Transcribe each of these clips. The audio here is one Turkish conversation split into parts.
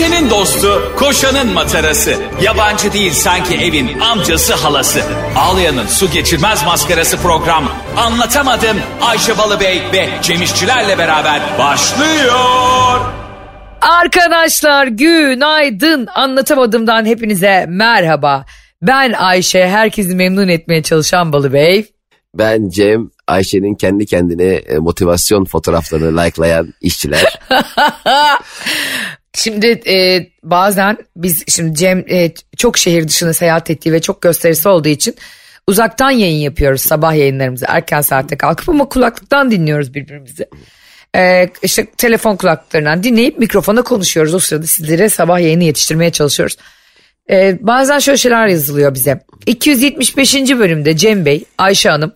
Ayşe'nin dostu, koşanın matarası. Yabancı değil sanki evin amcası halası. Ağlayan'ın su geçirmez maskarası program. Anlatamadım Ayşe Balıbey ve Cemişçilerle beraber başlıyor. Arkadaşlar günaydın anlatamadığımdan hepinize merhaba. Ben Ayşe herkesi memnun etmeye çalışan Balı Bey. Ben Cem, Ayşe'nin kendi kendine e, motivasyon fotoğraflarını likelayan işçiler. Şimdi e, bazen biz şimdi Cem e, çok şehir dışına seyahat ettiği ve çok gösterisi olduğu için uzaktan yayın yapıyoruz sabah yayınlarımızı erken saatte kalkıp ama kulaklıktan dinliyoruz birbirimizi. E, işte telefon kulaklıklarından dinleyip mikrofona konuşuyoruz o sırada sizlere sabah yayını yetiştirmeye çalışıyoruz. E, bazen şöyle şeyler yazılıyor bize. 275. bölümde Cem Bey, Ayşe Hanım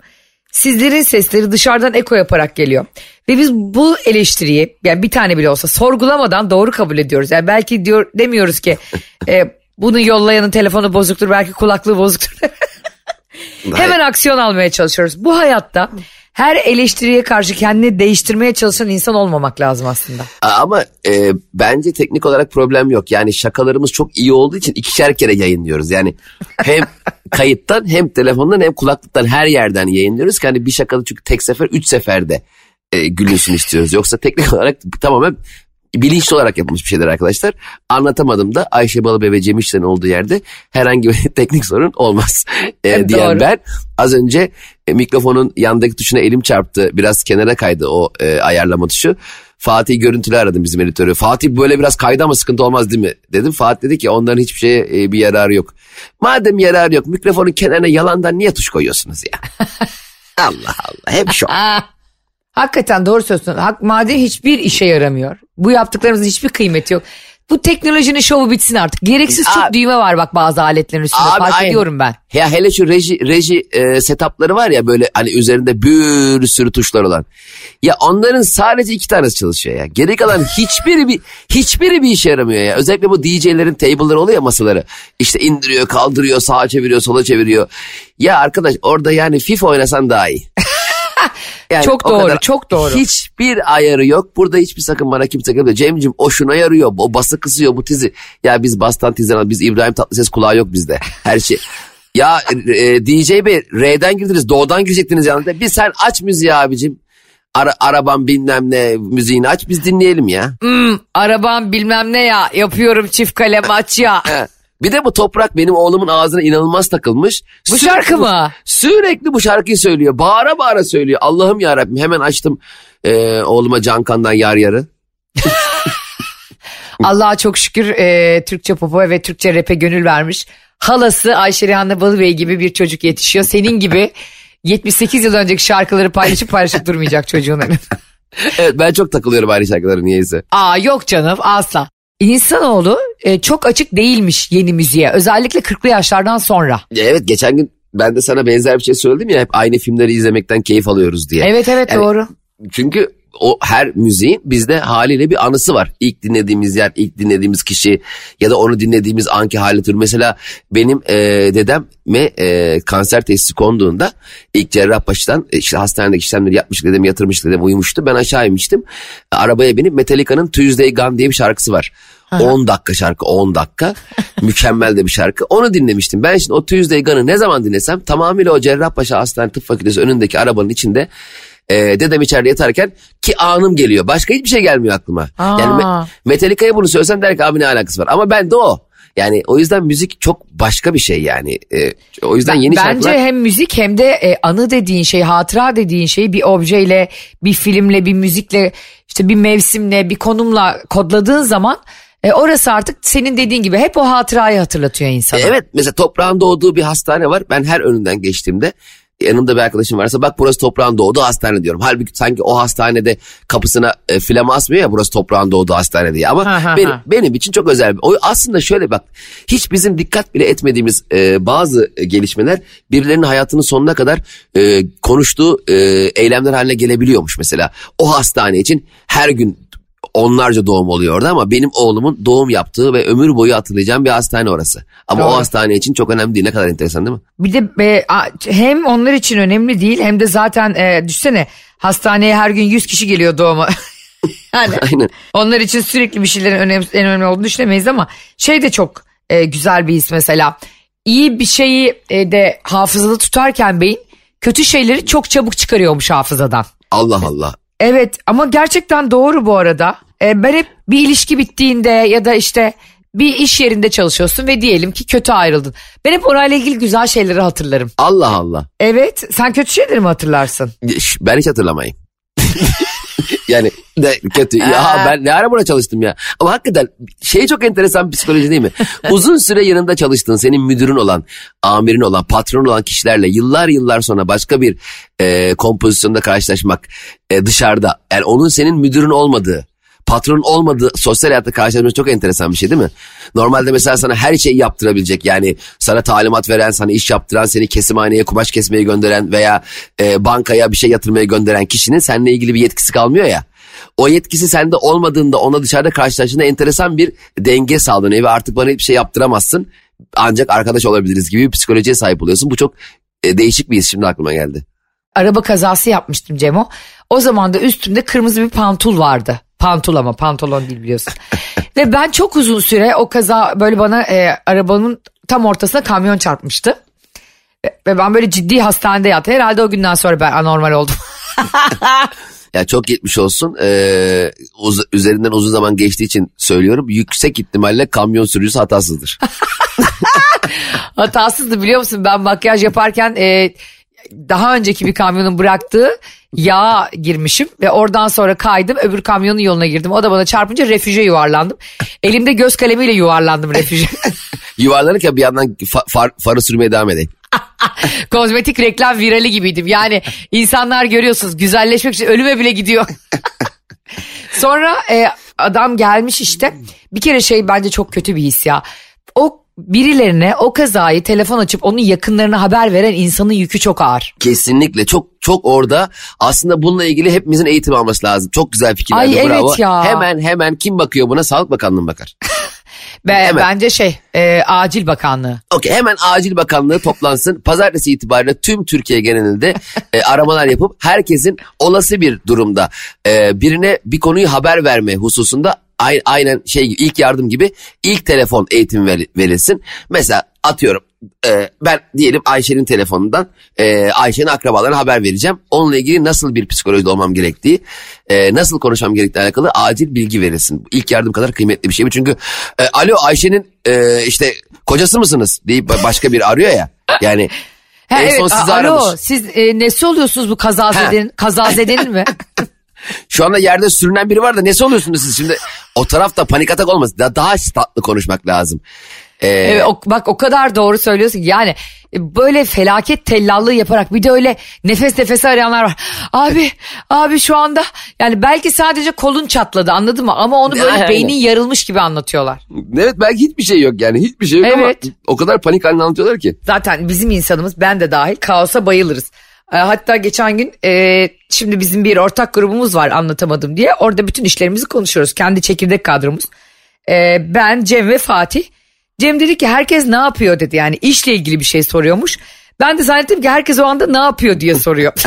sizlerin sesleri dışarıdan eko yaparak geliyor. Ve biz bu eleştiriyi yani bir tane bile olsa sorgulamadan doğru kabul ediyoruz. Yani belki diyor demiyoruz ki e, bunu yollayanın telefonu bozuktur belki kulaklığı bozuktur. Hemen aksiyon almaya çalışıyoruz. Bu hayatta her eleştiriye karşı kendini değiştirmeye çalışan insan olmamak lazım aslında. Ama e, bence teknik olarak problem yok. Yani şakalarımız çok iyi olduğu için ikişer kere yayınlıyoruz. Yani hem kayıttan hem telefondan hem kulaklıktan her yerden yayınlıyoruz. ki Hani bir şakalı çünkü tek sefer üç seferde e, gülünsün istiyoruz. Yoksa teknik olarak tamamen bilinçli olarak yapılmış bir şeyler arkadaşlar. Anlatamadım da Ayşe Balıbey ve Cem İşler'in olduğu yerde herhangi bir teknik sorun olmaz e, diyen doğru. ben. Az önce e, mikrofonun yandaki tuşuna elim çarptı. Biraz kenara kaydı o e, ayarlama tuşu. Fatih görüntülü aradım bizim editörü. Fatih böyle biraz kaydı ama sıkıntı olmaz değil mi? Dedim. Fatih dedi ki onların hiçbir şeye e, bir yararı yok. Madem yararı yok mikrofonun kenarına yalandan niye tuş koyuyorsunuz ya? Allah Allah hep şu. Ah, hakikaten doğru söylüyorsun. Hak, madem hiçbir işe yaramıyor. Bu yaptıklarımızın hiçbir kıymeti yok. Bu teknolojinin şovu bitsin artık. Gereksiz çok Abi- düğme var bak bazı aletlerin üstünde. Abi, Fark aynen. ediyorum ben. Ya hele şu reji, reji e, setupları var ya böyle hani üzerinde bir sürü tuşlar olan. Ya onların sadece iki tanesi çalışıyor ya. Geri kalan hiçbiri bir hiçbiri bir işe yaramıyor ya. Özellikle bu DJ'lerin table'ları oluyor ya masaları. İşte indiriyor, kaldırıyor, sağa çeviriyor, sola çeviriyor. Ya arkadaş orada yani FIFA oynasan daha iyi. Yani Çok doğru, kadar- çok doğru. Hiçbir ayarı yok. Burada hiçbir sakın bana kimse gelmiyor. Cem'cim o şuna yarıyor. O bası kısıyor bu tizi. Ya biz bastan tizden biz İbrahim Tatlıses kulağı yok bizde. Her şey. Ya e, DJ Bey R'den girdiniz doğudan girecektiniz yanında. Bir sen aç müziği abicim. Ara, araban bilmem ne müziğini aç biz dinleyelim ya. Hmm, arabam bilmem ne ya yapıyorum çift kalem aç ya. Bir de bu toprak benim oğlumun ağzına inanılmaz takılmış. Bu şarkı mı? Sürekli bu şarkıyı söylüyor. Bağıra bağıra söylüyor. Allah'ım ya Rabbim hemen açtım e, oğluma Cankan'dan yar yarı. Allah'a çok şükür e, Türkçe popa ve Türkçe rap'e gönül vermiş. Halası Ayşe Rihanna Balıbey gibi bir çocuk yetişiyor. Senin gibi 78 yıl önceki şarkıları paylaşıp paylaşıp durmayacak çocuğun. Evet ben çok takılıyorum aynı şarkılara niyeyse. Aa yok canım asla. İnsanoğlu e, çok açık değilmiş yeni müziğe. Özellikle 40'lı yaşlardan sonra. Evet geçen gün ben de sana benzer bir şey söyledim ya hep aynı filmleri izlemekten keyif alıyoruz diye. Evet evet Yani- doğru. Çünkü o her müziğin bizde haliyle bir anısı var. İlk dinlediğimiz yer, ilk dinlediğimiz kişi ya da onu dinlediğimiz anki hali tür. Mesela benim e, dedeme e, kanser teşhisi konduğunda ilk Cerrahpaşa'dan e, işte hastanedeki işlemleri yapmış dedim yatırmış dedim uyumuştu. Ben aşağı inmiştim. Arabaya binip Metallica'nın Tuesday Gone diye bir şarkısı var. 10 dakika şarkı 10 dakika mükemmel de bir şarkı onu dinlemiştim ben şimdi o Tuesday Gune'ı ne zaman dinlesem tamamıyla o Cerrahpaşa Hastane Tıp Fakültesi önündeki arabanın içinde e, dedem içeride yatarken ki anım geliyor başka hiçbir şey gelmiyor aklıma Aa. yani Me- Metallica'ya bunu söylesem der ki abi ne alakası var ama ben de o yani o yüzden müzik çok başka bir şey yani E, o yüzden yeni Bence şarkılar hem müzik hem de e, anı dediğin şey, hatıra dediğin şey bir objeyle, bir filmle, bir müzikle, işte bir mevsimle, bir konumla kodladığın zaman e, orası artık senin dediğin gibi hep o hatırayı hatırlatıyor insana. Evet mesela toprağın doğduğu bir hastane var. Ben her önünden geçtiğimde yanımda bir arkadaşım varsa bak burası toprağın doğduğu hastane diyorum. Halbuki sanki o hastanede kapısına e, flama asmıyor ya burası toprağın doğduğu hastane diye. Ama Ha, ha, benim, ha. benim için çok özel. O aslında şöyle bak hiç bizim dikkat bile etmediğimiz e, bazı e, gelişmeler birilerinin hayatının sonuna kadar e, konuştuğu e, eylemler haline gelebiliyormuş mesela. O hastane için her gün onlarca doğum oluyor orada ama benim oğlumun doğum yaptığı ve ömür boyu hatırlayacağım bir hastane orası. Ama Doğru. o hastane için çok önemli değil. Ne kadar enteresan değil mi? Bir de e, hem onlar için önemli değil hem de zaten e, düşsene hastaneye her gün 100 kişi geliyor doğuma. Yani Aynen. onlar için sürekli bir şeylerin önemli, en önemli olduğunu düşünemeyiz ama şey de çok e, güzel bir his mesela. İyi bir şeyi e, de hafızada tutarken beyin kötü şeyleri çok çabuk çıkarıyormuş hafızadan. Allah Allah. Evet ama gerçekten doğru bu arada. E, ben hep bir ilişki bittiğinde ya da işte bir iş yerinde çalışıyorsun ve diyelim ki kötü ayrıldın. Ben hep orayla ilgili güzel şeyleri hatırlarım. Allah Allah. Evet sen kötü şeyleri mi hatırlarsın? Ben hiç hatırlamayayım. yani de kötü. Ya ben ne ara buna çalıştım ya. Ama hakikaten şey çok enteresan psikoloji değil mi? Uzun süre yanında çalıştığın, senin müdürün olan, amirin olan, patron olan kişilerle yıllar yıllar sonra başka bir e, kompozisyonda karşılaşmak e, dışarıda. Yani onun senin müdürün olmadığı, patron olmadığı sosyal hayatta karşılaşmak çok enteresan bir şey değil mi? Normalde mesela sana her şeyi yaptırabilecek yani sana talimat veren, sana iş yaptıran, seni kesimhaneye kumaş kesmeye gönderen veya e, bankaya bir şey yatırmaya gönderen kişinin seninle ilgili bir yetkisi kalmıyor ya. O yetkisi sende olmadığında ona dışarıda karşılaştığında enteresan bir denge sağlanıyor ve artık bana hiçbir şey yaptıramazsın. Ancak arkadaş olabiliriz gibi bir psikolojiye sahip oluyorsun. Bu çok e, değişik bir his şimdi aklıma geldi. araba kazası yapmıştım Cemo. O zaman da üstümde kırmızı bir pantul vardı. Pantul ama pantolon değil biliyorsun. Ve ben çok uzun süre o kaza böyle bana e, arabanın tam ortasına kamyon çarpmıştı. Ve- ben böyle ciddi hastanede yattım. Herhalde o günden sonra ben anormal oldum. Ya çok geçmiş olsun. Ee, uz- üzerinden uzun zaman geçtiği için söylüyorum. Yüksek ihtimalle kamyon sürücüsü hatasızdır. Hatasızdı biliyor musun? Ben makyaj yaparken e, daha önceki bir kamyonun bıraktığı yağ girmişim ve oradan sonra kaydım öbür kamyonun yoluna girdim. O da bana çarpınca refüje yuvarlandım. Elimde göz kalemiyle yuvarlandım refüje. Yuvarlanırken bir yandan fa- far- farı sürmeye devam edeyim. Kozmetik reklam virali gibiydim. Yani insanlar görüyorsunuz güzelleşmek için ölüme bile gidiyor. Sonra e, adam gelmiş işte. Bir kere şey bence çok kötü bir his ya. O birilerine o kazayı telefon açıp onun yakınlarına haber veren insanın yükü çok ağır. Kesinlikle çok çok orada aslında bununla ilgili hepimizin eğitim alması lazım. Çok güzel fikirlerdi Ay, bravo. evet ya. Hemen hemen kim bakıyor buna? Sağlık Bakanlığı mı bakar? Ve Hemen. bence şey e, acil bakanlığı. Okey hemen acil bakanlığı toplansın. Pazartesi itibariyle tüm Türkiye genelinde e, aramalar yapıp herkesin olası bir durumda e, birine bir konuyu haber verme hususunda aynen şey gibi, ilk yardım gibi ilk telefon eğitimi ver- verilsin. Mesela atıyorum e, ben diyelim Ayşe'nin telefonundan e, Ayşe'nin akrabalarına haber vereceğim. Onunla ilgili nasıl bir psikolojide olmam gerektiği, e, nasıl konuşmam gerektiği alakalı acil bilgi verilsin. İlk yardım kadar kıymetli bir şey bu. Çünkü e, alo Ayşe'nin e, işte kocası mısınız deyip başka bir arıyor ya. Yani Ha, en evet, son sizi alo aramış. siz e, nesi oluyorsunuz bu kazazedenin, kazazedenin mi? Şu anda yerde sürünen biri var da nesi oluyorsunuz siz şimdi? O tarafta panik atak olmasın. Daha, daha tatlı konuşmak lazım. Ee, Evet, o- bak o kadar doğru söylüyorsun ki yani e, böyle felaket tellallığı yaparak bir de öyle nefes nefese arayanlar var. Abi abi şu anda yani belki sadece kolun çatladı anladın mı ama onu böyle Aynen. beynin yarılmış gibi anlatıyorlar. Evet belki hiçbir şey yok yani hiçbir şey yok Evet. ama o kadar panik halinde anlatıyorlar ki. Zaten bizim insanımız ben de dahil kaosa bayılırız. E, Hatta geçen gün e, şimdi bizim bir ortak grubumuz var anlatamadım diye. Orada bütün işlerimizi konuşuyoruz. Kendi çekirdek kadromuz. E, ben, Cem ve Fatih. Cem dedi ki herkes ne yapıyor dedi. Yani işle ilgili bir şey soruyormuş. Ben de zannettim ki herkes o anda ne yapıyor diye soruyor.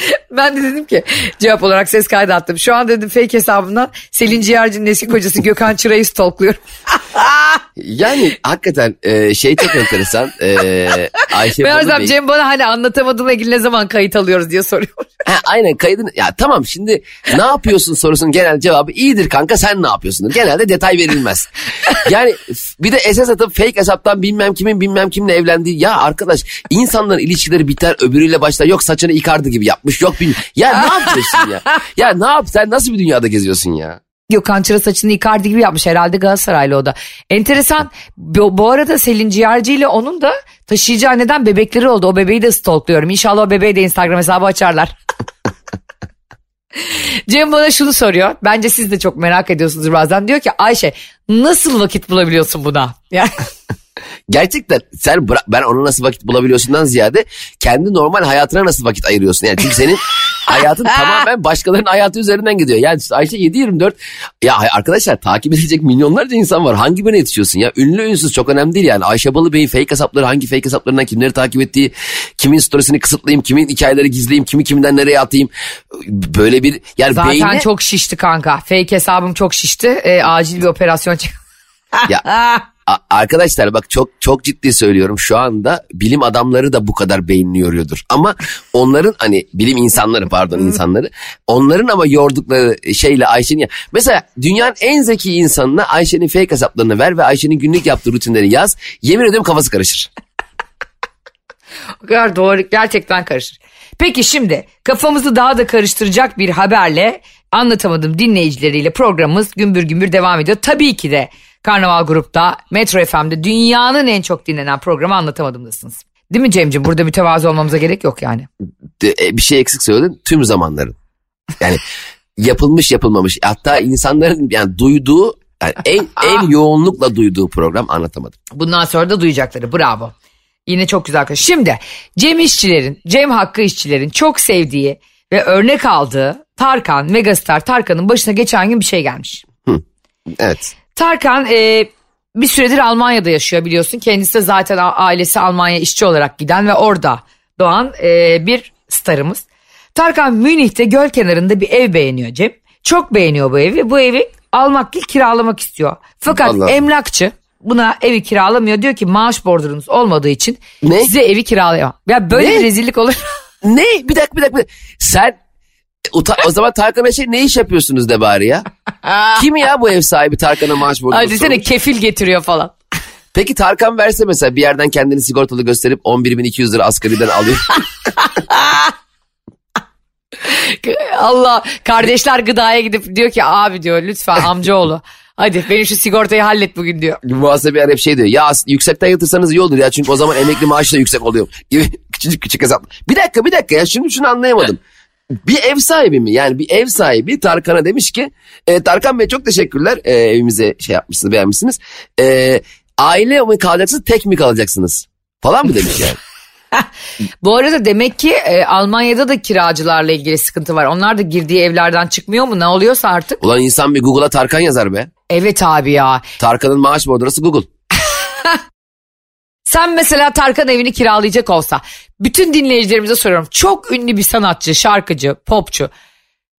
ben de dedim ki cevap olarak ses kaydı attım. Şu an dedim fake hesabımdan Selin Ciğerci'nin eski kocası Gökhan Çıra'yı stalkluyorum. Yani hakikaten e, şey çok enteresan. E, Ayşe Meğersem Bey- Cem bana hani anlatamadığımla ilgili ne zaman kayıt alıyoruz diye soruyor. Ha, aynen kaydın. Ya tamam şimdi ne yapıyorsun sorusunun genel cevabı iyidir kanka sen ne yapıyorsun? Genelde detay verilmez. Yani bir de esas atıp fake hesaptan bilmem kimin bilmem kimle evlendiği. Ya arkadaş insanların ilişkileri biter öbürüyle başlar. Yok saçını Icardi gibi yapmış yok bilmem. Ya ne yapıyorsun ya? Ya ne yap sen nasıl bir dünyada geziyorsun ya? Gökhan Çıra saçını Icardi gibi yapmış herhalde Galatasaraylı o da. Enteresan bu, bu arada Selin Ciğerci ile onun da taşıyıcı anneden bebekleri oldu. O bebeği de stalkluyorum. İnşallah o bebeği de Instagram hesabı açarlar. Cem bana şunu soruyor. Bence siz de çok merak ediyorsunuz bazen. Diyor ki Ayşe nasıl vakit bulabiliyorsun buna? Yani Gerçekten sen bıra- ben ona nasıl vakit bulabiliyorsundan ziyade kendi normal hayatına nasıl vakit ayırıyorsun? Yani çünkü senin hayatın tamamen başkalarının hayatı üzerinden gidiyor. Yani Ayşe 7-24 ya arkadaşlar takip edilecek milyonlarca insan var. Hangi birine yetişiyorsun ya? Ünlü ünsüz çok önemli değil yani. Ayşe Balıbey'in fake hesapları hangi fake hesaplarından kimleri takip ettiği, kimin storiesini kısıtlayayım, kimin hikayeleri gizleyeyim, kimi kimden nereye atayım. Böyle bir yani Zaten beyne... çok şişti kanka. Fake hesabım çok şişti. E, acil bir operasyon çık. Ya arkadaşlar bak çok çok ciddi söylüyorum şu anda bilim adamları da bu kadar beynini yoruyordur. Ama onların hani bilim insanları pardon insanları onların ama yordukları şeyle Ayşe'nin ya- mesela dünyanın en zeki insanına Ayşe'nin fake hesaplarını ver ve Ayşe'nin günlük yaptığı rutinleri yaz. Yemin ediyorum kafası karışır. O kadar doğru gerçekten karışır. Peki şimdi kafamızı daha da karıştıracak bir haberle anlatamadım dinleyicileriyle programımız gümbür gümbür devam ediyor. Tabii ki de Karnaval Grup'ta Metro FM'de dünyanın en çok dinlenen programı anlatamadımdasınız. Değil mi Cem'ciğim? Burada mütevazı olmamıza gerek yok yani. E, bir şey eksik söyledin tüm zamanların. Yani yapılmış yapılmamış hatta insanların yani duyduğu yani en, en yoğunlukla duyduğu program anlatamadım. Bundan sonra da duyacakları bravo. Yine çok güzel. Şimdi Cem İşçilerin, Cem Hakkı İşçilerin çok sevdiği ve örnek aldığı Tarkan, Megastar Tarkan'ın başına geçen gün bir şey gelmiş. Evet. Tarkan e, bir süredir Almanya'da yaşıyor biliyorsun. Kendisi de zaten ailesi Almanya işçi olarak giden ve orada doğan e, bir starımız. Tarkan Münih'te göl kenarında bir ev beğeniyor Cem. Çok beğeniyor bu evi. Bu evi almak değil kiralamak istiyor. Fakat Allah. emlakçı buna evi kiralamıyor. Diyor ki maaş bordurunuz olmadığı için Ne? size evi kiralayamam. Ya böyle Ne? bir rezillik olur. Ne? Bir dakika bir dakika. Sen o zaman Tarkan'a şey ne iş yapıyorsunuz de bari ya? Kim ya bu ev sahibi Tarkan'a maaş borcu? Hadi desene kefil getiriyor falan. Peki Tarkan verse mesela bir yerden kendini sigortalı gösterip 11.200 lira asgariden alıyor. Allah kardeşler gıdaya gidip diyor ki abi diyor lütfen amcaoğlu hadi benim şu sigortayı hallet bugün diyor. Muhasebeler hep şey diyor. Ya yüksekten yatırsanız iyi olur ya. Çünkü o zaman emekli maaşı da yüksek oluyor. Gibi küçücük küçük hesap. Bir dakika bir dakika ya şimdi şunu anlayamadım. Bir ev sahibi mi? Yani bir ev sahibi Tarkan'a demiş ki e, Tarkan Bey çok teşekkürler e, evimize şey yapmışsınız beğenmişsiniz. E, aile mi kalacaksınız tek mi kalacaksınız? Falan mı demiş yani? Bu arada demek ki e, Almanya'da da kiracılarla ilgili sıkıntı var. Onlar da girdiği evlerden çıkmıyor mu ne oluyorsa artık. Ulan insan bir Google'a Tarkan yazar be. Evet abi ya. Tarkan'ın maaş bordrosu Google. Sen mesela Tarkan evini kiralayacak olsa bütün dinleyicilerimize soruyorum. Çok ünlü bir sanatçı, şarkıcı, popçu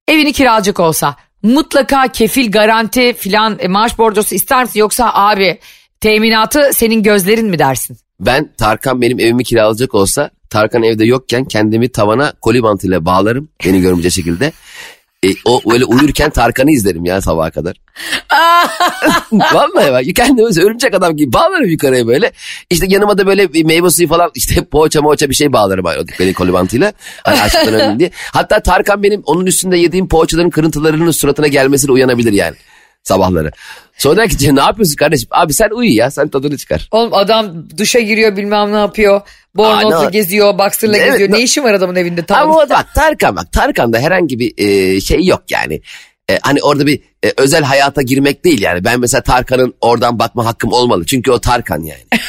evini kiralayacak olsa mutlaka kefil, garanti filan e, maaş borcosu ister misin? Yoksa abi teminatı senin gözlerin mi dersin? Ben Tarkan benim evimi kiralayacak olsa Tarkan evde yokken kendimi tavana koli bantıyla bağlarım beni görmeyecek şekilde. E, o öyle uyurken Tarkan'ı izlerim ya sabaha kadar. Vallahi bak kendimi örümcek adam gibi bağlarım yukarıya böyle. İşte yanıma da böyle bir meyve suyu falan işte poğaça moğaça bir şey bağlarım benim koli bantıyla. Hani açlıktan ölüm diye. Hatta Tarkan benim onun üstünde yediğim poğaçaların kırıntılarının suratına gelmesine uyanabilir yani sabahları. Sonra der ki ne yapıyorsun kardeşim? Abi sen uyu ya sen tadını çıkar. Oğlum adam duşa giriyor bilmem ne yapıyor. Bornozla Aa, geziyor, boxer'la Evet, geziyor. ne- işin var adamın evinde? Tamam. Ama bak Tarkan bak Tarkan'da herhangi bir e, şey yok yani. E, hani orada bir e, özel hayata girmek değil yani. Ben mesela Tarkan'ın oradan bakma hakkım olmalı. Çünkü o Tarkan yani.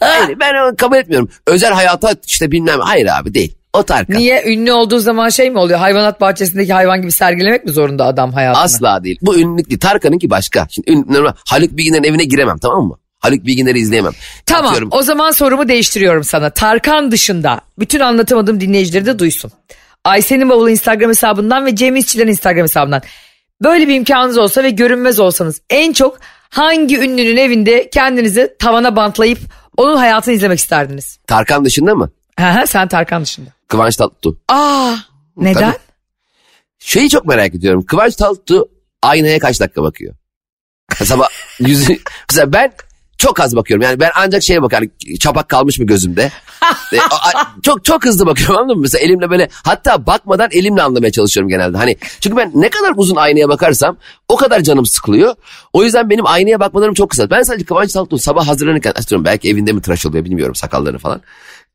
Hayır ben onu kabul etmiyorum. Özel hayata işte bilmem hayır abi değil. O Tarkan. Niye ünlü olduğu zaman şey mi oluyor? Hayvanat bahçesindeki hayvan gibi sergilemek mi zorunda adam hayatını? Asla değil. Bu ünlülük değil. Tarkan'ınki başka. Şimdi ün, normal- Haluk Bilginer'in evine giremem tamam mı? Haluk Bilginer'i izleyemem. Tamam Atıyorum, o zaman sorumu değiştiriyorum sana. Tarkan dışında bütün anlatamadığım dinleyicileri de duysun. Ayşe'nin bavulu Instagram hesabından ve Cem İşçilerin Instagram hesabından. Böyle bir imkanınız olsa ve görünmez olsanız en çok hangi ünlünün evinde kendinizi tavana bantlayıp onun hayatını izlemek isterdiniz? Tarkan dışında mı? Hı, Sen Tarkan dışında. Kıvanç Tatlıtuğ. Aa neden? Tabii. Şeyi çok merak ediyorum. Kıvanç Tatlıtuğ aynaya kaç dakika bakıyor? Sabah yüzü... Mesela ben çok az bakıyorum. Yani ben ancak şeye bakarım. Çapak kalmış mı gözümde? E, a- çok çok hızlı bakıyorum anladın mı? Mesela elimle böyle hatta bakmadan elimle anlamaya çalışıyorum genelde. Hani çünkü ben ne kadar uzun aynaya bakarsam o kadar canım sıkılıyor. O yüzden benim aynaya bakmalarım çok kısa. Ben sadece Kıvanç Tatlıtuğ sabah hazırlanırken atıyorum belki evinde mi tıraş oluyor bilmiyorum sakallarını falan.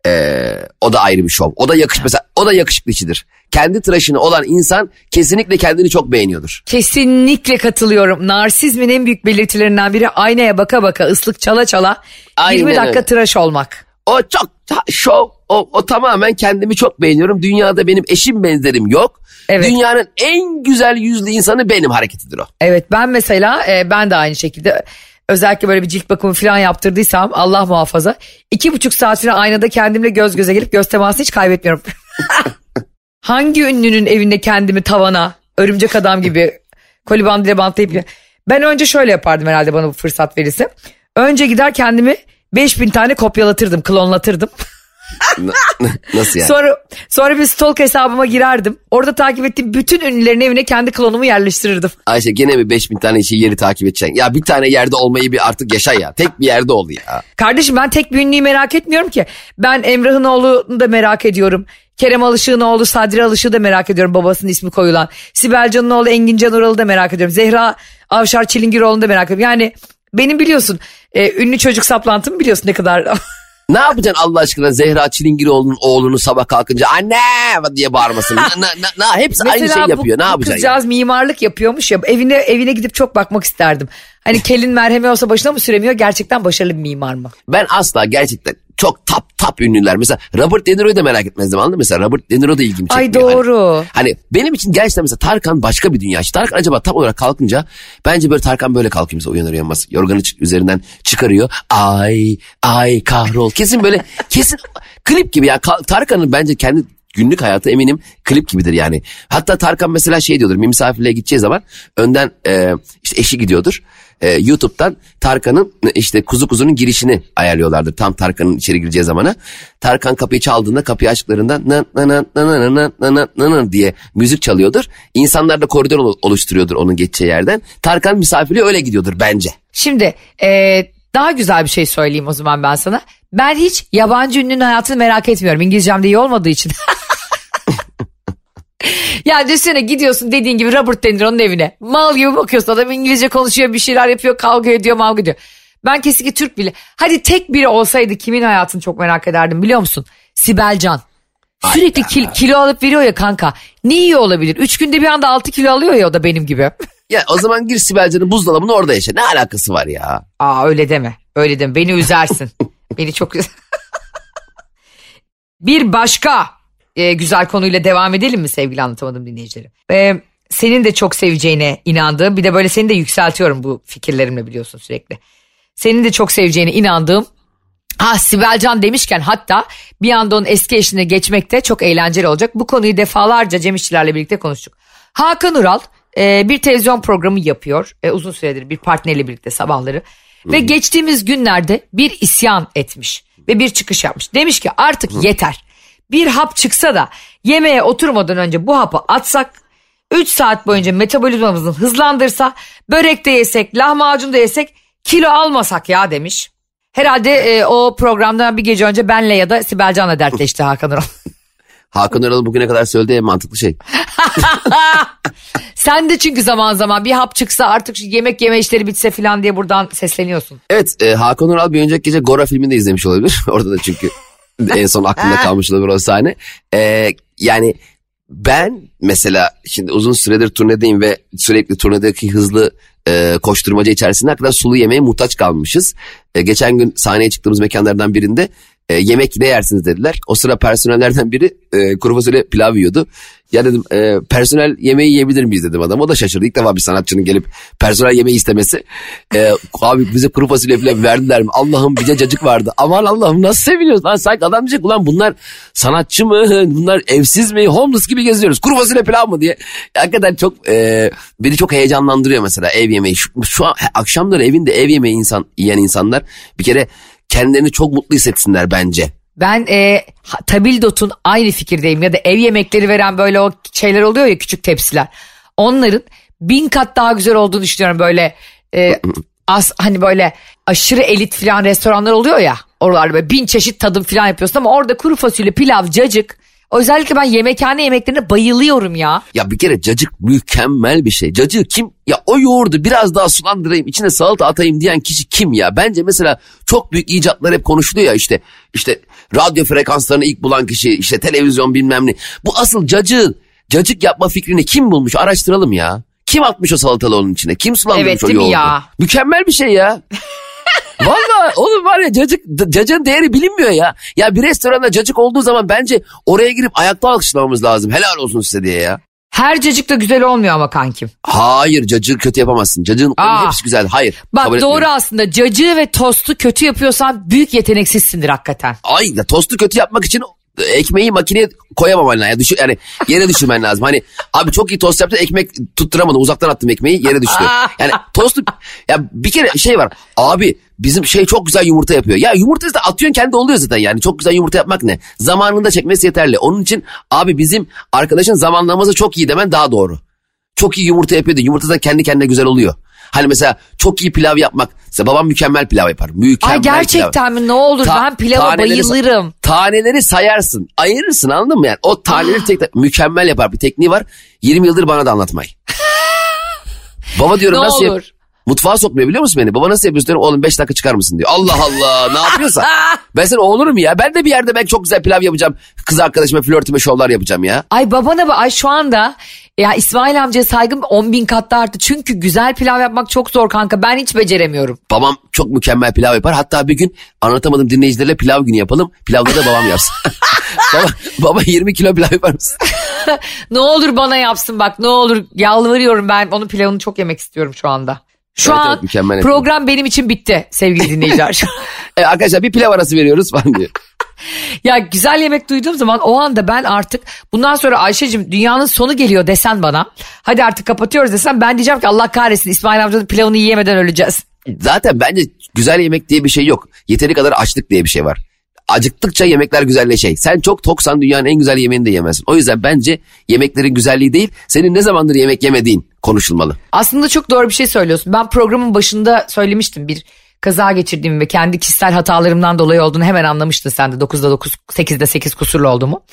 Ee, o da ayrı bir şov. O da yakış mesela o da yakışıklı içidir. Kendi tıraşını olan insan kesinlikle kendini çok beğeniyordur. Kesinlikle katılıyorum. Narsizmin en büyük belirtilerinden biri aynaya baka baka ıslık çala çala Aynen 20 dakika öyle. tıraş olmak. O çok şov. O, o tamamen kendimi çok beğeniyorum. Dünyada benim eşim benzerim yok. Evet. Dünyanın en güzel yüzlü insanı benim hareketidir o. Evet ben mesela e, ben de aynı şekilde özellikle böyle bir cilt bakımı falan yaptırdıysam Allah muhafaza iki buçuk saat süre aynada kendimle göz göze gelip göz teması hiç kaybetmiyorum. Hangi ünlünün evinde kendimi tavana örümcek adam gibi koli bandıyla bantlayıp ben önce şöyle yapardım herhalde bana bu fırsat verirse. Önce gider kendimi 5000 tane kopyalatırdım, klonlatırdım. Nasıl yani? Sonra sonra bir stalk hesabıma girerdim. Orada takip ettiğim bütün ünlülerin evine kendi klonumu yerleştirirdim. Ayşe gene mi 5000 tane işi yeri takip edeceksin? Ya bir tane yerde olmayı bir artık yaşa ya. Tek bir yerde ol ya. Kardeşim ben tek bir ünlüyü merak etmiyorum ki. Ben Emrah'ın oğlunu da merak ediyorum. Kerem Alışık'ın oğlu Sadri Alışık'ı da merak ediyorum babasının ismi koyulan. Sibel Can'ın oğlu Engin Can Ural'ı da merak ediyorum. Zehra Avşar Çilingiroğlu'nu da merak ediyorum. Yani benim biliyorsun e, ünlü çocuk saplantımı biliyorsun ne kadar... Ne yapacaksın Allah aşkına Zehra Çilingiroğlu'nun oğlunu sabah kalkınca anne diye bağırmasın. Na, na, na, hepsi aynı şey bu- yapıyor. Ne yapacaksın? kızcağız mimarlık yapıyormuş ya evine evine gidip çok bakmak isterdim. Hani kelin merhemi olsa başına mı süremiyor gerçekten başarılı bir mimar mı? Ben asla gerçekten çok tap tap ünlüler. Mesela Robert De Niro'yu da merak etmezdim anladın mı? Mesela Robert De Niro da ilgimi Ay çekmiyor. Hani- doğru. Hani, benim için gerçekten mesela Tarkan başka bir dünya. İşte Tarkan acaba tam olarak kalkınca bence böyle Tarkan böyle kalkıyor mesela uyanır uyanmaz. Yorganı üzerinden çıkarıyor. Ay ay kahrol. Kesin böyle kesin klip gibi ya. Ka- Tarkan'ın bence kendi günlük hayatı eminim klip gibidir yani. Hatta Tarkan mesela şey diyordur misafirliğe gideceği zaman önden e, işte eşi gidiyordur. E, YouTube'dan Tarkan'ın e, işte kuzu kuzunun girişini ayarlıyorlardır. Tam Tarkan'ın içeri gireceği zamana. Tarkan kapıyı çaldığında kapıyı açtıklarında na na na na na na na na diye müzik çalıyordur. İnsanlar da koridor ol- oluşturuyordur onun geçeceği yerden. Tarkan misafirliğe öyle gidiyordur bence. Şimdi e, daha güzel bir şey söyleyeyim o zaman ben sana. Ben hiç yabancı ünlünün hayatını merak etmiyorum. İngilizcem de iyi olmadığı için. ya düşünsene gidiyorsun dediğin gibi Robert De Niro'nun evine. Mal gibi bakıyorsun adam İngilizce konuşuyor bir şeyler yapıyor kavga ediyor mavga ediyor. Ben kesinlikle Türk bile. Hadi tek biri olsaydı kimin hayatını çok merak ederdim biliyor musun? Sibel Can. Sürekli kil- kilo alıp veriyor ya kanka. Ne iyi olabilir? Üç günde bir anda altı kilo alıyor ya o da benim gibi. Ya o zaman gir Sibel Can'ın buzdolabını orada yaşa. Ne alakası var ya? Aa öyle deme. Öyle deme. Beni üzersin. Beni çok üzer. Bir başka e, güzel konuyla devam edelim mi sevgili anlatamadım dinleyicilerim? E, senin de çok seveceğine inandığım bir de böyle seni de yükseltiyorum bu fikirlerimle biliyorsun sürekli. Senin de çok seveceğine inandığım Ah Sibel Can demişken hatta bir anda onun eski eşine geçmek de çok eğlenceli olacak. Bu konuyu defalarca Cem İşçilerle birlikte konuştuk. Hakan Ural e, bir televizyon programı yapıyor. E, uzun süredir bir partneriyle birlikte sabahları. Ve geçtiğimiz günlerde bir isyan etmiş ve bir çıkış yapmış. Demiş ki artık yeter. Bir hap çıksa da yemeğe oturmadan önce bu hapı atsak 3 saat boyunca metabolizmamızı hızlandırsa börek de yesek lahmacun da yesek kilo almasak ya demiş. Herhalde e, o programdan bir gece önce benle ya da Sibel Can'la dertleşti Hakan Ural. Hakan Ünal'ın bugüne kadar söylediği en mantıklı şey. Sen de çünkü zaman zaman bir hap çıksa artık şu yemek yeme işleri bitse falan diye buradan sesleniyorsun. Evet e, Hakan Ural bir önceki gece Gora filmini de izlemiş olabilir. Orada da çünkü en son aklında kalmış olabilir o sahne. E, yani ben mesela şimdi uzun süredir turnedeyim ve sürekli turnedeki hızlı e, koşturmaca içerisinde hakikaten sulu yemeğe muhtaç kalmışız. E, geçen gün sahneye çıktığımız mekanlardan birinde e, yemek ne yersiniz dediler. O sıra personellerden biri e, kuru fasulye pilav yiyordu. Ya dedim e, personel yemeği yiyebilir miyiz dedim adam. O da şaşırdı. İlk defa bir sanatçının gelip personel yemeği istemesi. E, abi bize kuru fasulye pilav verdiler mi? Allah'ım bize cacık vardı. Aman Allah'ım nasıl seviniyoruz lan. Sanki adam diyecek ulan bunlar sanatçı mı? Bunlar evsiz mi? Homeless gibi geziyoruz. Kuru fasulye pilav mı diye. Hakikaten çok e, beni çok heyecanlandırıyor mesela ev yemeği. Şu, şu an akşamları evinde ev yemeği insan yiyen insanlar bir kere kendilerini çok mutlu hissetsinler bence. Ben e, Tabildot'un aynı fikirdeyim ya da ev yemekleri veren böyle o şeyler oluyor ya küçük tepsiler. Onların bin kat daha güzel olduğunu düşünüyorum böyle e, az hani böyle aşırı elit falan restoranlar oluyor ya. Oralarda böyle bin çeşit tadım falan yapıyorsun ama orada kuru fasulye, pilav, cacık. Özellikle ben yemekhane yemeklerine bayılıyorum ya. Ya bir kere cacık mükemmel bir şey. Cacığı kim ya o yoğurdu biraz daha sulandırayım içine salata atayım diyen kişi kim ya? Bence mesela çok büyük icatlar hep konuşuluyor ya işte işte radyo frekanslarını ilk bulan kişi işte televizyon bilmem ne. Bu asıl cacık, cacık yapma fikrini kim bulmuş araştıralım ya. Kim atmış o salatalı onun içine? Kim sulandırmış Evet, o yoğurdu? ya? Mükemmel bir şey ya. Valla oğlum var ya cacık, cacığın değeri bilinmiyor ya. Ya bir restoranda cacık olduğu zaman bence oraya girip ayakta alkışlamamız lazım. Helal olsun size diye ya. Her cacık da güzel olmuyor ama kankim. Hayır cacığı kötü yapamazsın. Cacığın Aa. hepsi güzel. Hayır. Bak doğru etmiyorum. aslında cacığı ve tostu kötü yapıyorsan büyük yeteneksizsindir hakikaten. Ay da tostu kötü yapmak için ekmeği makineye koyamaman lazım. Yani, düşü, yani yere düşürmen lazım. Hani abi çok iyi tost yaptın ekmek tutturamadım. Uzaktan attım ekmeği yere düştü. Yani tostu ya bir kere şey var. Abi bizim şey çok güzel yumurta yapıyor. Ya yumurtayı da atıyorsun kendi oluyor zaten yani. Çok güzel yumurta yapmak ne? Zamanında çekmesi yeterli. Onun için abi bizim arkadaşın zamanlaması çok iyi demen daha doğru. Çok iyi yumurta yapıyordu. Yumurta da kendi kendine güzel oluyor. Hani mesela çok iyi pilav yapmak. Mesela babam mükemmel pilav yapar. Mükemmel Ay gerçekten pilav. mi ne olur Ta- ben pilava taneleri bayılırım. Taneleri sayarsın. Ayırırsın anladın mı yani? O taneleri tek tek mükemmel yapar. Bir tekniği var. 20 yıldır bana da anlatmay. Baba diyorum Ne nasıl yap- olur. Mutfağa sokmuyor biliyor musun beni? Baba nasıl yapıyorsun diyorum. Oğlum 5 dakika çıkar mısın diyor. Allah Allah ne yapıyorsa. ben senin oğlunum ya. Ben de bir yerde belki çok güzel pilav yapacağım. Kız arkadaşıma flörtüme şovlar yapacağım ya. Ay babana bak ay şu anda ya İsmail amcaya saygım 10 bin katta arttı. Çünkü güzel pilav yapmak çok zor kanka ben hiç beceremiyorum. Babam çok mükemmel pilav yapar. Hatta bir gün anlatamadım dinleyicilerle pilav günü yapalım. Pilavda da babam yapsın. baba, baba 20 kilo pilav yapar mısın? Ne olur bana yapsın bak ne olur yalvarıyorum ben onun pilavını çok yemek istiyorum şu anda. Şu Evet, an evet, program benim için bitti sevgili dinleyiciler. E, arkadaşlar bir pilav arası veriyoruz falan diyor. ya güzel yemek duyduğum zaman o anda ben artık bundan sonra Ayşe'cim dünyanın sonu geliyor desen bana. Hadi artık kapatıyoruz desen ben diyeceğim ki Allah kahretsin İsmail amcanın pilavını yiyemeden öleceğiz. Zaten bence güzel yemek diye bir şey yok. Yeteri kadar açlık diye bir şey var. Acıktıkça yemekler güzelleşey. Sen çok toksan dünyanın en güzel yemeğini de yemezsin. O yüzden bence yemeklerin güzelliği değil, senin ne zamandır yemek yemediğin konuşulmalı. Aslında çok doğru bir şey söylüyorsun. Ben programın başında söylemiştim bir kaza geçirdiğimi ve kendi kişisel hatalarımdan dolayı olduğunu hemen anlamıştın sen de 9'da 9, 8'de 8 kusurlu olduğumu.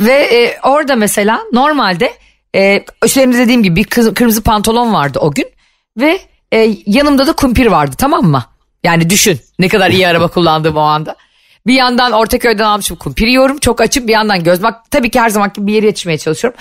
Ve e, orada mesela normalde e, üstlerimde dediğim gibi bir kız- kırmızı pantolon vardı o gün ve e, yanımda da kumpir vardı tamam mı? Yani düşün ne kadar iyi araba kullandığım o anda. Bir yandan Ortaköy'den almışım kumpir yiyorum çok açıp bir yandan göz bak tabii ki her zamanki bir yere yetişmeye çalışıyorum.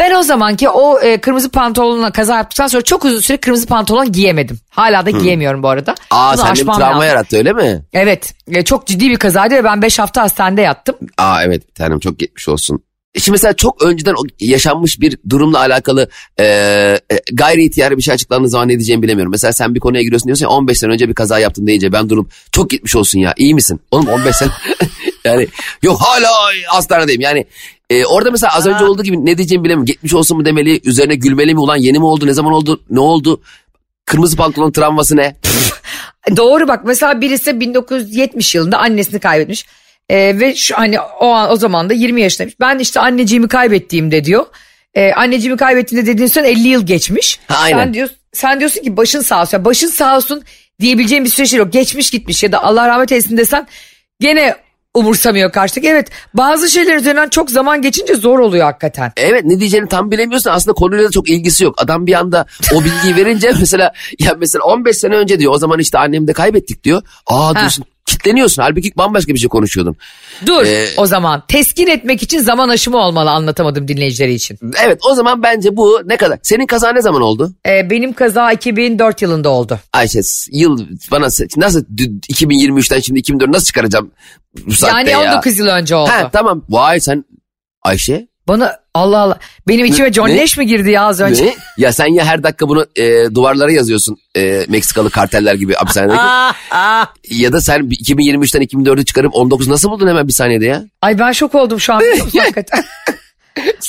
Ben o zamanki o e, kırmızı pantolonla kaza yaptıktan sonra çok uzun süre kırmızı pantolon giyemedim. Hala da giyemiyorum bu arada. Aa Bunu sende bir travma lazım. yarattı öyle mi? Evet e, çok ciddi bir kazaydı ve ben 5 hafta hastanede yattım. Aa evet bir tanem çok geçmiş olsun. Şimdi mesela çok önceden yaşanmış bir durumla alakalı e, e, gayri ihtiyari bir şey açıklandığı zaman ne diyeceğimi bilemiyorum. Mesela sen bir konuya giriyorsun diyorsun ya 15 sene önce bir kaza yaptın deyince ben durum çok gitmiş olsun ya iyi misin? Oğlum 15 sene yani yok hala hastanedeyim yani e, orada mesela az önce olduğu gibi ne diyeceğimi bilemiyorum. Gitmiş olsun mu demeli üzerine gülmeli mi ulan yeni mi oldu ne zaman oldu ne oldu? Kırmızı pantolon travması ne? Doğru bak mesela birisi 1970 yılında annesini kaybetmiş. E, ve şu hani o an o zaman da 20 yaşındaymış. Ben işte anneciğimi kaybettiğimde diyor. E, anneciğimi kaybettiğimde dediğin son 50 yıl geçmiş. Ha, aynen. Sen, diyorsun, sen diyorsun ki başın sağ olsun. Ya başın sağ olsun diyebileceğim bir süreç yok. Geçmiş gitmiş ya da Allah rahmet eylesin desen gene umursamıyor karşıdaki. Evet bazı şeyler üzerinden çok zaman geçince zor oluyor hakikaten. Evet ne diyeceğini tam bilemiyorsun aslında konuyla da çok ilgisi yok. Adam bir anda o bilgiyi verince mesela ya mesela 15 sene önce diyor o zaman işte annemi de kaybettik diyor. Aa diyorsun kitleniyorsun halbuki bambaşka bir şey konuşuyordun. Dur Ee, o zaman teskin etmek için zaman aşımı olmalı anlatamadım dinleyicileri için. Evet o zaman bence bu ne kadar? Senin kaza ne zaman oldu? E, benim kaza 2004 yılında oldu. Ayşe yıl bana nasıl d- 2023'ten şimdi 2004 nasıl çıkaracağım bu saatte Yani ya? 19 yıl önce oldu. Ha tamam vay sen Ayşe Bana Allah Allah benim içime John ne? Leş mi girdi ya az önce? ne? Ya sen ya her dakika bunu e, duvarlara yazıyorsun e, Meksikalı karteller gibi hapishanedeki. Ah, ah. ya da sen 2023'ten 2004'ü çıkarıp 19 nasıl buldun hemen bir saniyede ya? Ay ben şok oldum şu an hakikaten.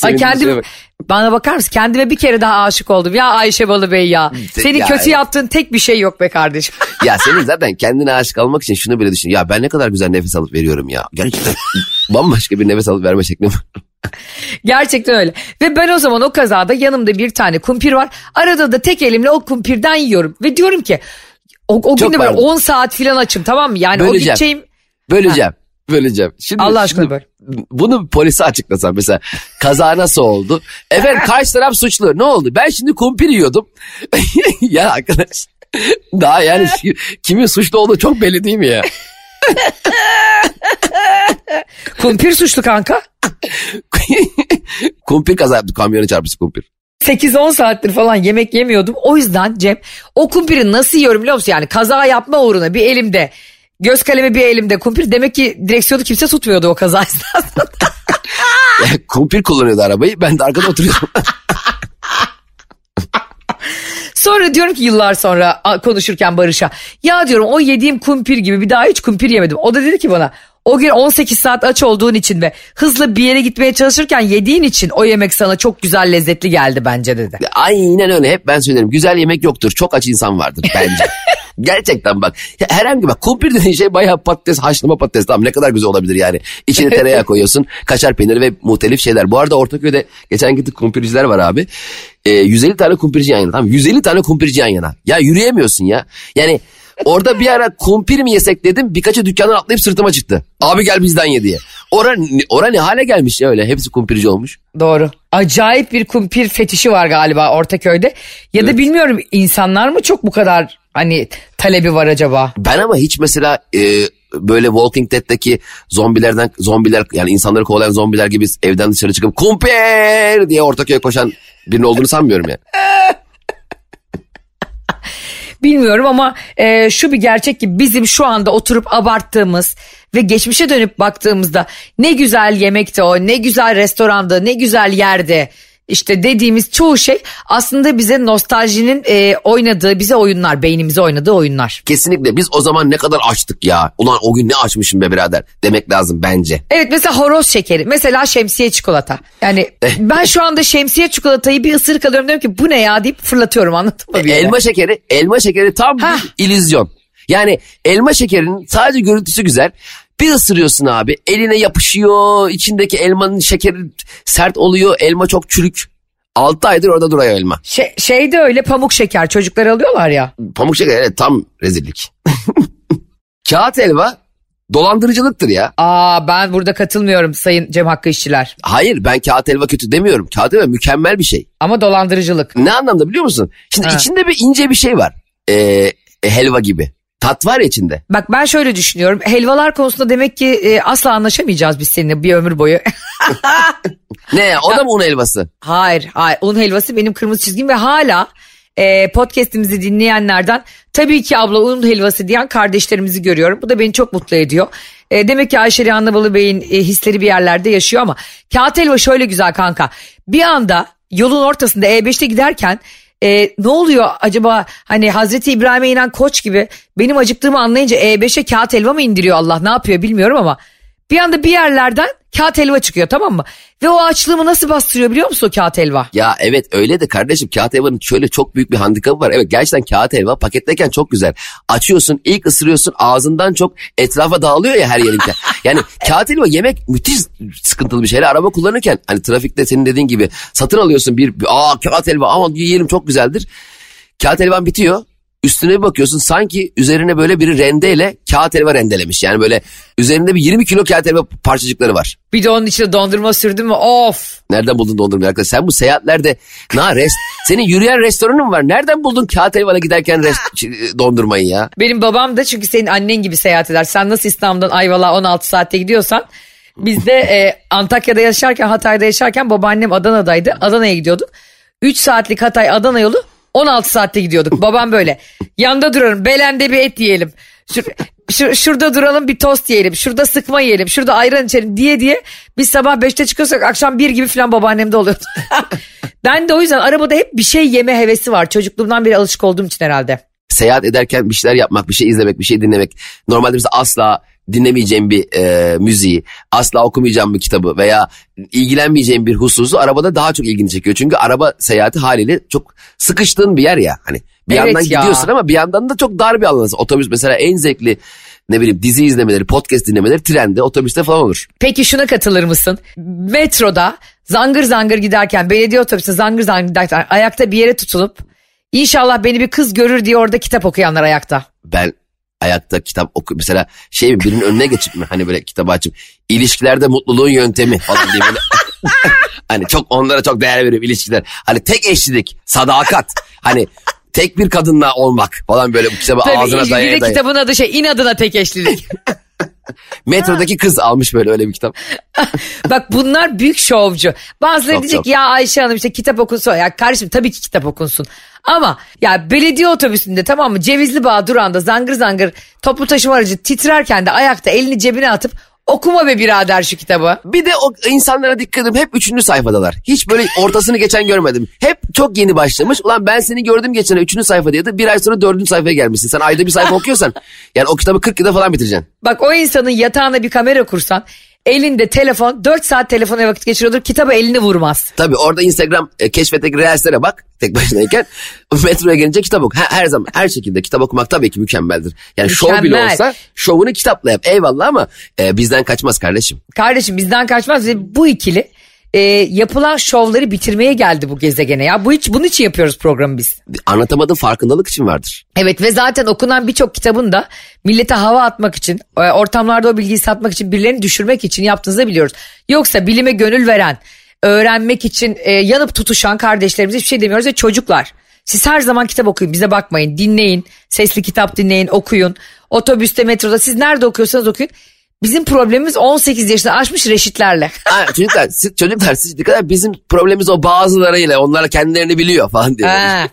Ay kendim bana bakar mısın? Kendime bir kere daha aşık oldum. Ya Ayşe Balıbey ya. Senin Ya, kötü evet. yaptığın tek bir şey yok be kardeşim. Ya senin zaten kendine aşık olmak için şunu bile düşün. Ya ben ne kadar güzel nefes alıp veriyorum ya. Gerçekten bambaşka bir nefes alıp verme şeklim var. Gerçekten öyle. Ve ben o zaman o kazada yanımda bir tane kumpir var. Arada da tek elimle o kumpirden yiyorum. Ve diyorum ki o, o Çok gün de böyle pardon. 10 saat falan açım tamam mı? Yani o Böleceğim. gideceğim Böleceğim. Böleceğim. Şimdi, Allah aşkına şimdi böl. Bunu polise açıklasam mesela kaza nasıl oldu? Efendim karşı taraf suçlu. Ne oldu? Ben şimdi kumpir yiyordum. ya arkadaş daha yani kimin suçlu olduğu çok belli değil mi ya? Kumpir suçlu kanka. kumpir kaza yaptı kamyonu çarpısı kumpir. 8-10 saattir falan yemek yemiyordum. O yüzden Cem o kumpiri nasıl yiyorum biliyor musun? Yani kaza yapma uğruna bir elimde göz kalemi bir elimde kumpir. Demek ki direksiyonu kimse tutmuyordu o kaza esnasında. kumpir kullanıyordu arabayı ben de arkada oturuyordum. Sonra diyorum ki yıllar sonra konuşurken Barış'a ya diyorum o yediğim kumpir gibi bir daha hiç kumpir yemedim. O da dedi ki bana o gün 18 saat aç olduğun için ve hızlı bir yere gitmeye çalışırken yediğin için o yemek sana çok güzel lezzetli geldi bence dedi. Aynen öyle hep ben söylerim güzel yemek yoktur çok aç insan vardır bence. Gerçekten bak herhangi bak kumpir dediğin şey bayağı patates haşlama patates tamam ne kadar güzel olabilir yani. İçine tereyağı koyuyorsun kaşar peyniri ve muhtelif şeyler. Bu arada Ortaköy'de geçen gittik kumpirciler var abi. Ee, 150 tane kumpirci yan yana tamam 150 tane kumpirci yan yana. Ya yürüyemiyorsun ya. Yani Orada bir ara kumpir mi yesek dedim birkaçı dükkandan atlayıp sırtıma çıktı. Abi gel bizden ye diye. Ora, ora ne hale gelmiş ya öyle hepsi kumpirci olmuş. Doğru. Acayip bir kumpir fetişi var galiba Ortaköy'de. Ya evet. da bilmiyorum insanlar mı çok bu kadar hani talebi var acaba? Ben ama hiç mesela e, böyle Walking Dead'deki zombilerden zombiler yani insanları kovalayan zombiler gibi evden dışarı çıkıp kumpir diye Ortaköy'e koşan birinin olduğunu sanmıyorum yani. bilmiyorum ama e, şu bir gerçek ki bizim şu anda oturup abarttığımız ve geçmişe dönüp baktığımızda ne güzel yemekti o ne güzel restoranda ne güzel yerde işte dediğimiz çoğu şey aslında bize nostaljinin e, oynadığı bize oyunlar beynimize oynadığı oyunlar. Kesinlikle biz o zaman ne kadar açtık ya ulan o gün ne açmışım be birader demek lazım bence. Evet mesela horoz şekeri mesela şemsiye çikolata yani eh. ben şu anda şemsiye çikolatayı bir ısırık alıyorum diyorum ki bu ne ya deyip fırlatıyorum anladın mı? E, elma şekeri elma şekeri tam Hah. bir illüzyon. Yani elma şekerinin sadece görüntüsü güzel. Bir ısırıyorsun abi eline yapışıyor içindeki elmanın şekeri sert oluyor elma çok çürük. 6 aydır orada duruyor elma. Şey, şey de öyle pamuk şeker çocuklar alıyorlar ya. Pamuk şeker evet tam rezillik. Kağıt elma dolandırıcılıktır ya. Aa ben burada katılmıyorum sayın Cem Hakkı işçiler. Hayır ben kağıt elma kötü demiyorum. Kağıt elma mükemmel bir şey. Ama dolandırıcılık. Ne anlamda biliyor musun? Şimdi ha. içinde bir ince bir şey var. Ee, helva gibi. Tat var içinde. Bak ben şöyle düşünüyorum. Helvalar konusunda demek ki e, asla anlaşamayacağız biz seninle bir ömür boyu. ne o da mı un helvası? Hayır hayır un helvası benim kırmızı çizgim ve hala e, podcastimizi dinleyenlerden tabii ki abla un helvası diyen kardeşlerimizi görüyorum. Bu da beni çok mutlu ediyor. E, demek ki Ayşe Rihanna Bey'in e, hisleri bir yerlerde yaşıyor ama kağıt helva şöyle güzel kanka. Bir anda yolun ortasında E5'te giderken e, ne oluyor acaba? Hani Hazreti İbrahim'e inen koç gibi benim acıktığımı anlayınca E5'e kağıt helva mı indiriyor Allah? Ne yapıyor bilmiyorum ama bir anda bir yerlerden kağıt helva çıkıyor tamam mı? Ve o açlığımı nasıl bastırıyor biliyor musun o kağıt helva? Ya evet öyle de kardeşim kağıt helvanın şöyle çok büyük bir handikapı var. Evet gerçekten kağıt helva paketteyken çok güzel. Açıyorsun ilk ısırıyorsun ağzından çok etrafa dağılıyor ya her yerinde. Yani kağıt helva yemek müthiş sıkıntılı bir şey. Araba kullanırken hani trafikte senin dediğin gibi satın alıyorsun bir, bir aa kağıt helva ama yiyelim çok güzeldir. Kağıt helvan bitiyor üstüne bir bakıyorsun sanki üzerine böyle bir rendeyle kağıt helva rendelemiş. Yani böyle üzerinde bir 20 kilo kağıt helva parçacıkları var. Bir de onun içine dondurma sürdün mü of. Nereden buldun dondurma arkadaş? Sen bu seyahatlerde na rest senin yürüyen restoranın var. Nereden buldun kağıt helvana giderken rest, dondurmayı ya? Benim babam da çünkü senin annen gibi seyahat eder. Sen nasıl İstanbul'dan Ayvalık'a 16 saatte gidiyorsan biz de e, Antakya'da yaşarken Hatay'da yaşarken babaannem Adana'daydı. Adana'ya gidiyorduk. 3 saatlik Hatay Adana yolu 16 saatte gidiyorduk. Babam böyle. Yanda duralım. Belende bir et yiyelim. Şur, şur, şurada duralım bir tost yiyelim. Şurada sıkma yiyelim. Şurada ayran içelim diye diye. Biz sabah 5'te çıkıyorsak akşam 1 gibi falan babaannemde oluyordu. ben de o yüzden arabada hep bir şey yeme hevesi var. Çocukluğumdan beri alışık olduğum için herhalde. Seyahat ederken bir şeyler yapmak, bir şey izlemek, bir şey dinlemek. Normalde biz asla dinlemeyeceğim bir e, müziği, asla okumayacağım bir kitabı veya ilgilenmeyeceğim bir hususu arabada daha çok ilgini çekiyor. Çünkü araba seyahati haliyle çok sıkıştığın bir yer ya. Hani bir evet yandan ya. gidiyorsun ama bir yandan da çok dar bir alan. Otobüs mesela en zevkli ne bileyim dizi izlemeleri, podcast dinlemeleri trende, otobüste falan olur. Peki şuna katılır mısın? Metroda zangır zangır giderken, belediye otobüste zangır zangır giderken ayakta bir yere tutulup inşallah beni bir kız görür diye orada kitap okuyanlar ayakta. Ben ayakta kitap oku mesela şey mi birinin önüne geçip mi hani böyle kitabı açıp ilişkilerde mutluluğun yöntemi falan diye böyle hani çok onlara çok değer veriyorum ilişkiler. Hani tek eşlilik, sadakat. Hani tek bir kadınla olmak falan böyle bu kitabı Tabii, ağzına daya daya. kitabın adı şey inadına tek eşlilik. Metrodaki kız almış böyle öyle bir kitap. Bak bunlar büyük şovcu. Bazıları Çok, diyecek çok. ya Ayşe Hanım işte kitap okunsun. Ya kardeşim tabii ki kitap okunsun. Ama ya belediye otobüsünde tamam mı Cevizli Bağ durağında zangır zangır toplu taşıma aracı titrerken de ayakta elini cebine atıp okuma be birader şu kitabı. Bir de o insanlara dikkat edin hep üçüncü sayfadalar. Hiç böyle ortasını geçen görmedim. Hep çok yeni başlamış. Ulan ben seni gördüm geçen üçüncü sayfa diye de bir ay sonra dördüncü sayfaya gelmişsin. Sen ayda bir sayfa okuyorsan yani o kitabı 40 yılda falan bitireceksin. Bak o insanın yatağına bir kamera kursan elinde telefon 4 saat telefona vakit geçiriyordur kitabı elini vurmaz. Tabii orada Instagram e, keşfetteki reelslere bak tek başınayken metroya gelince kitap oku. Her, her zaman her şekilde kitap okumak tabii ki mükemmeldir. Yani şov bile Mükemmel. olsa şovunu kitapla yap eyvallah ama e, bizden kaçmaz kardeşim. Kardeşim bizden kaçmaz ve bu ikili e, yapılan şovları bitirmeye geldi bu gezegene ya. Bu hiç bunun için yapıyoruz programı biz. Anlatamadığı farkındalık için vardır. Evet ve zaten okunan birçok kitabın da millete hava atmak için, e, ortamlarda o bilgiyi satmak için, birilerini düşürmek için yaptığınızı biliyoruz. Yoksa bilime gönül veren, öğrenmek için e, yanıp tutuşan kardeşlerimize hiçbir şey demiyoruz ve çocuklar. Siz her zaman kitap okuyun, bize bakmayın, dinleyin, sesli kitap dinleyin, okuyun. Otobüste, metroda siz nerede okuyorsanız okuyun. Bizim problemimiz 18 yaşını aşmış reşitlerle. Ha, çocuklar, siz, çocuklar siz dikkat edin bizim problemimiz o bazılarıyla onlar kendilerini biliyor falan diyor. Ha.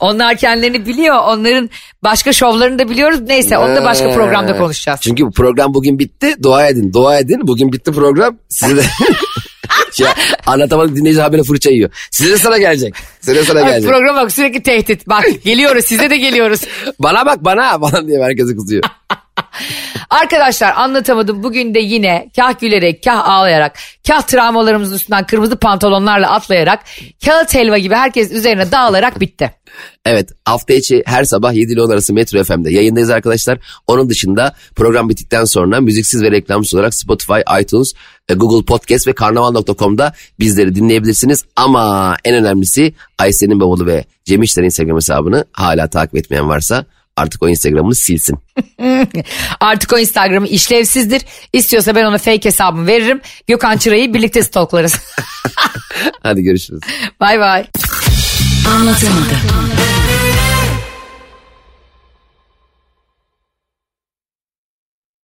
Onlar kendilerini biliyor. Onların başka şovlarını da biliyoruz. Neyse onu da başka programda konuşacağız. Çünkü bu program bugün bitti. Dua edin, dua edin. Bugün bitti program. Size de ya, anlatamadım dinleyici haberi fırça yiyor. Size de sıra gelecek. Size de sıra gelecek. program bak sürekli tehdit. Bak geliyoruz size de geliyoruz. Bana bak bana falan diye herkese kızıyor. Arkadaşlar anlatamadım. Bugün de yine kah gülerek, kah ağlayarak, kah travmalarımızın üstünden kırmızı pantolonlarla atlayarak, kağıt helva gibi herkes üzerine dağılarak bitti. Evet hafta içi her sabah 7 ile 10 arası Metro FM'de yayındayız arkadaşlar. Onun dışında program bittikten sonra müziksiz ve reklamsız olarak Spotify, iTunes, e, Google Podcast ve karnaval.com'da bizleri dinleyebilirsiniz. Ama en önemlisi Ayşe'nin bavulu ve Cem İşler'in Instagram hesabını hala takip etmeyen varsa artık o Instagram'ını silsin. Artık o Instagram'ı işlevsizdir. İstiyorsa ben ona fake hesabımı veririm. Gökhan Çıra'yı birlikte stalklarız. Hadi görüşürüz. bay bay. Anlatamadım.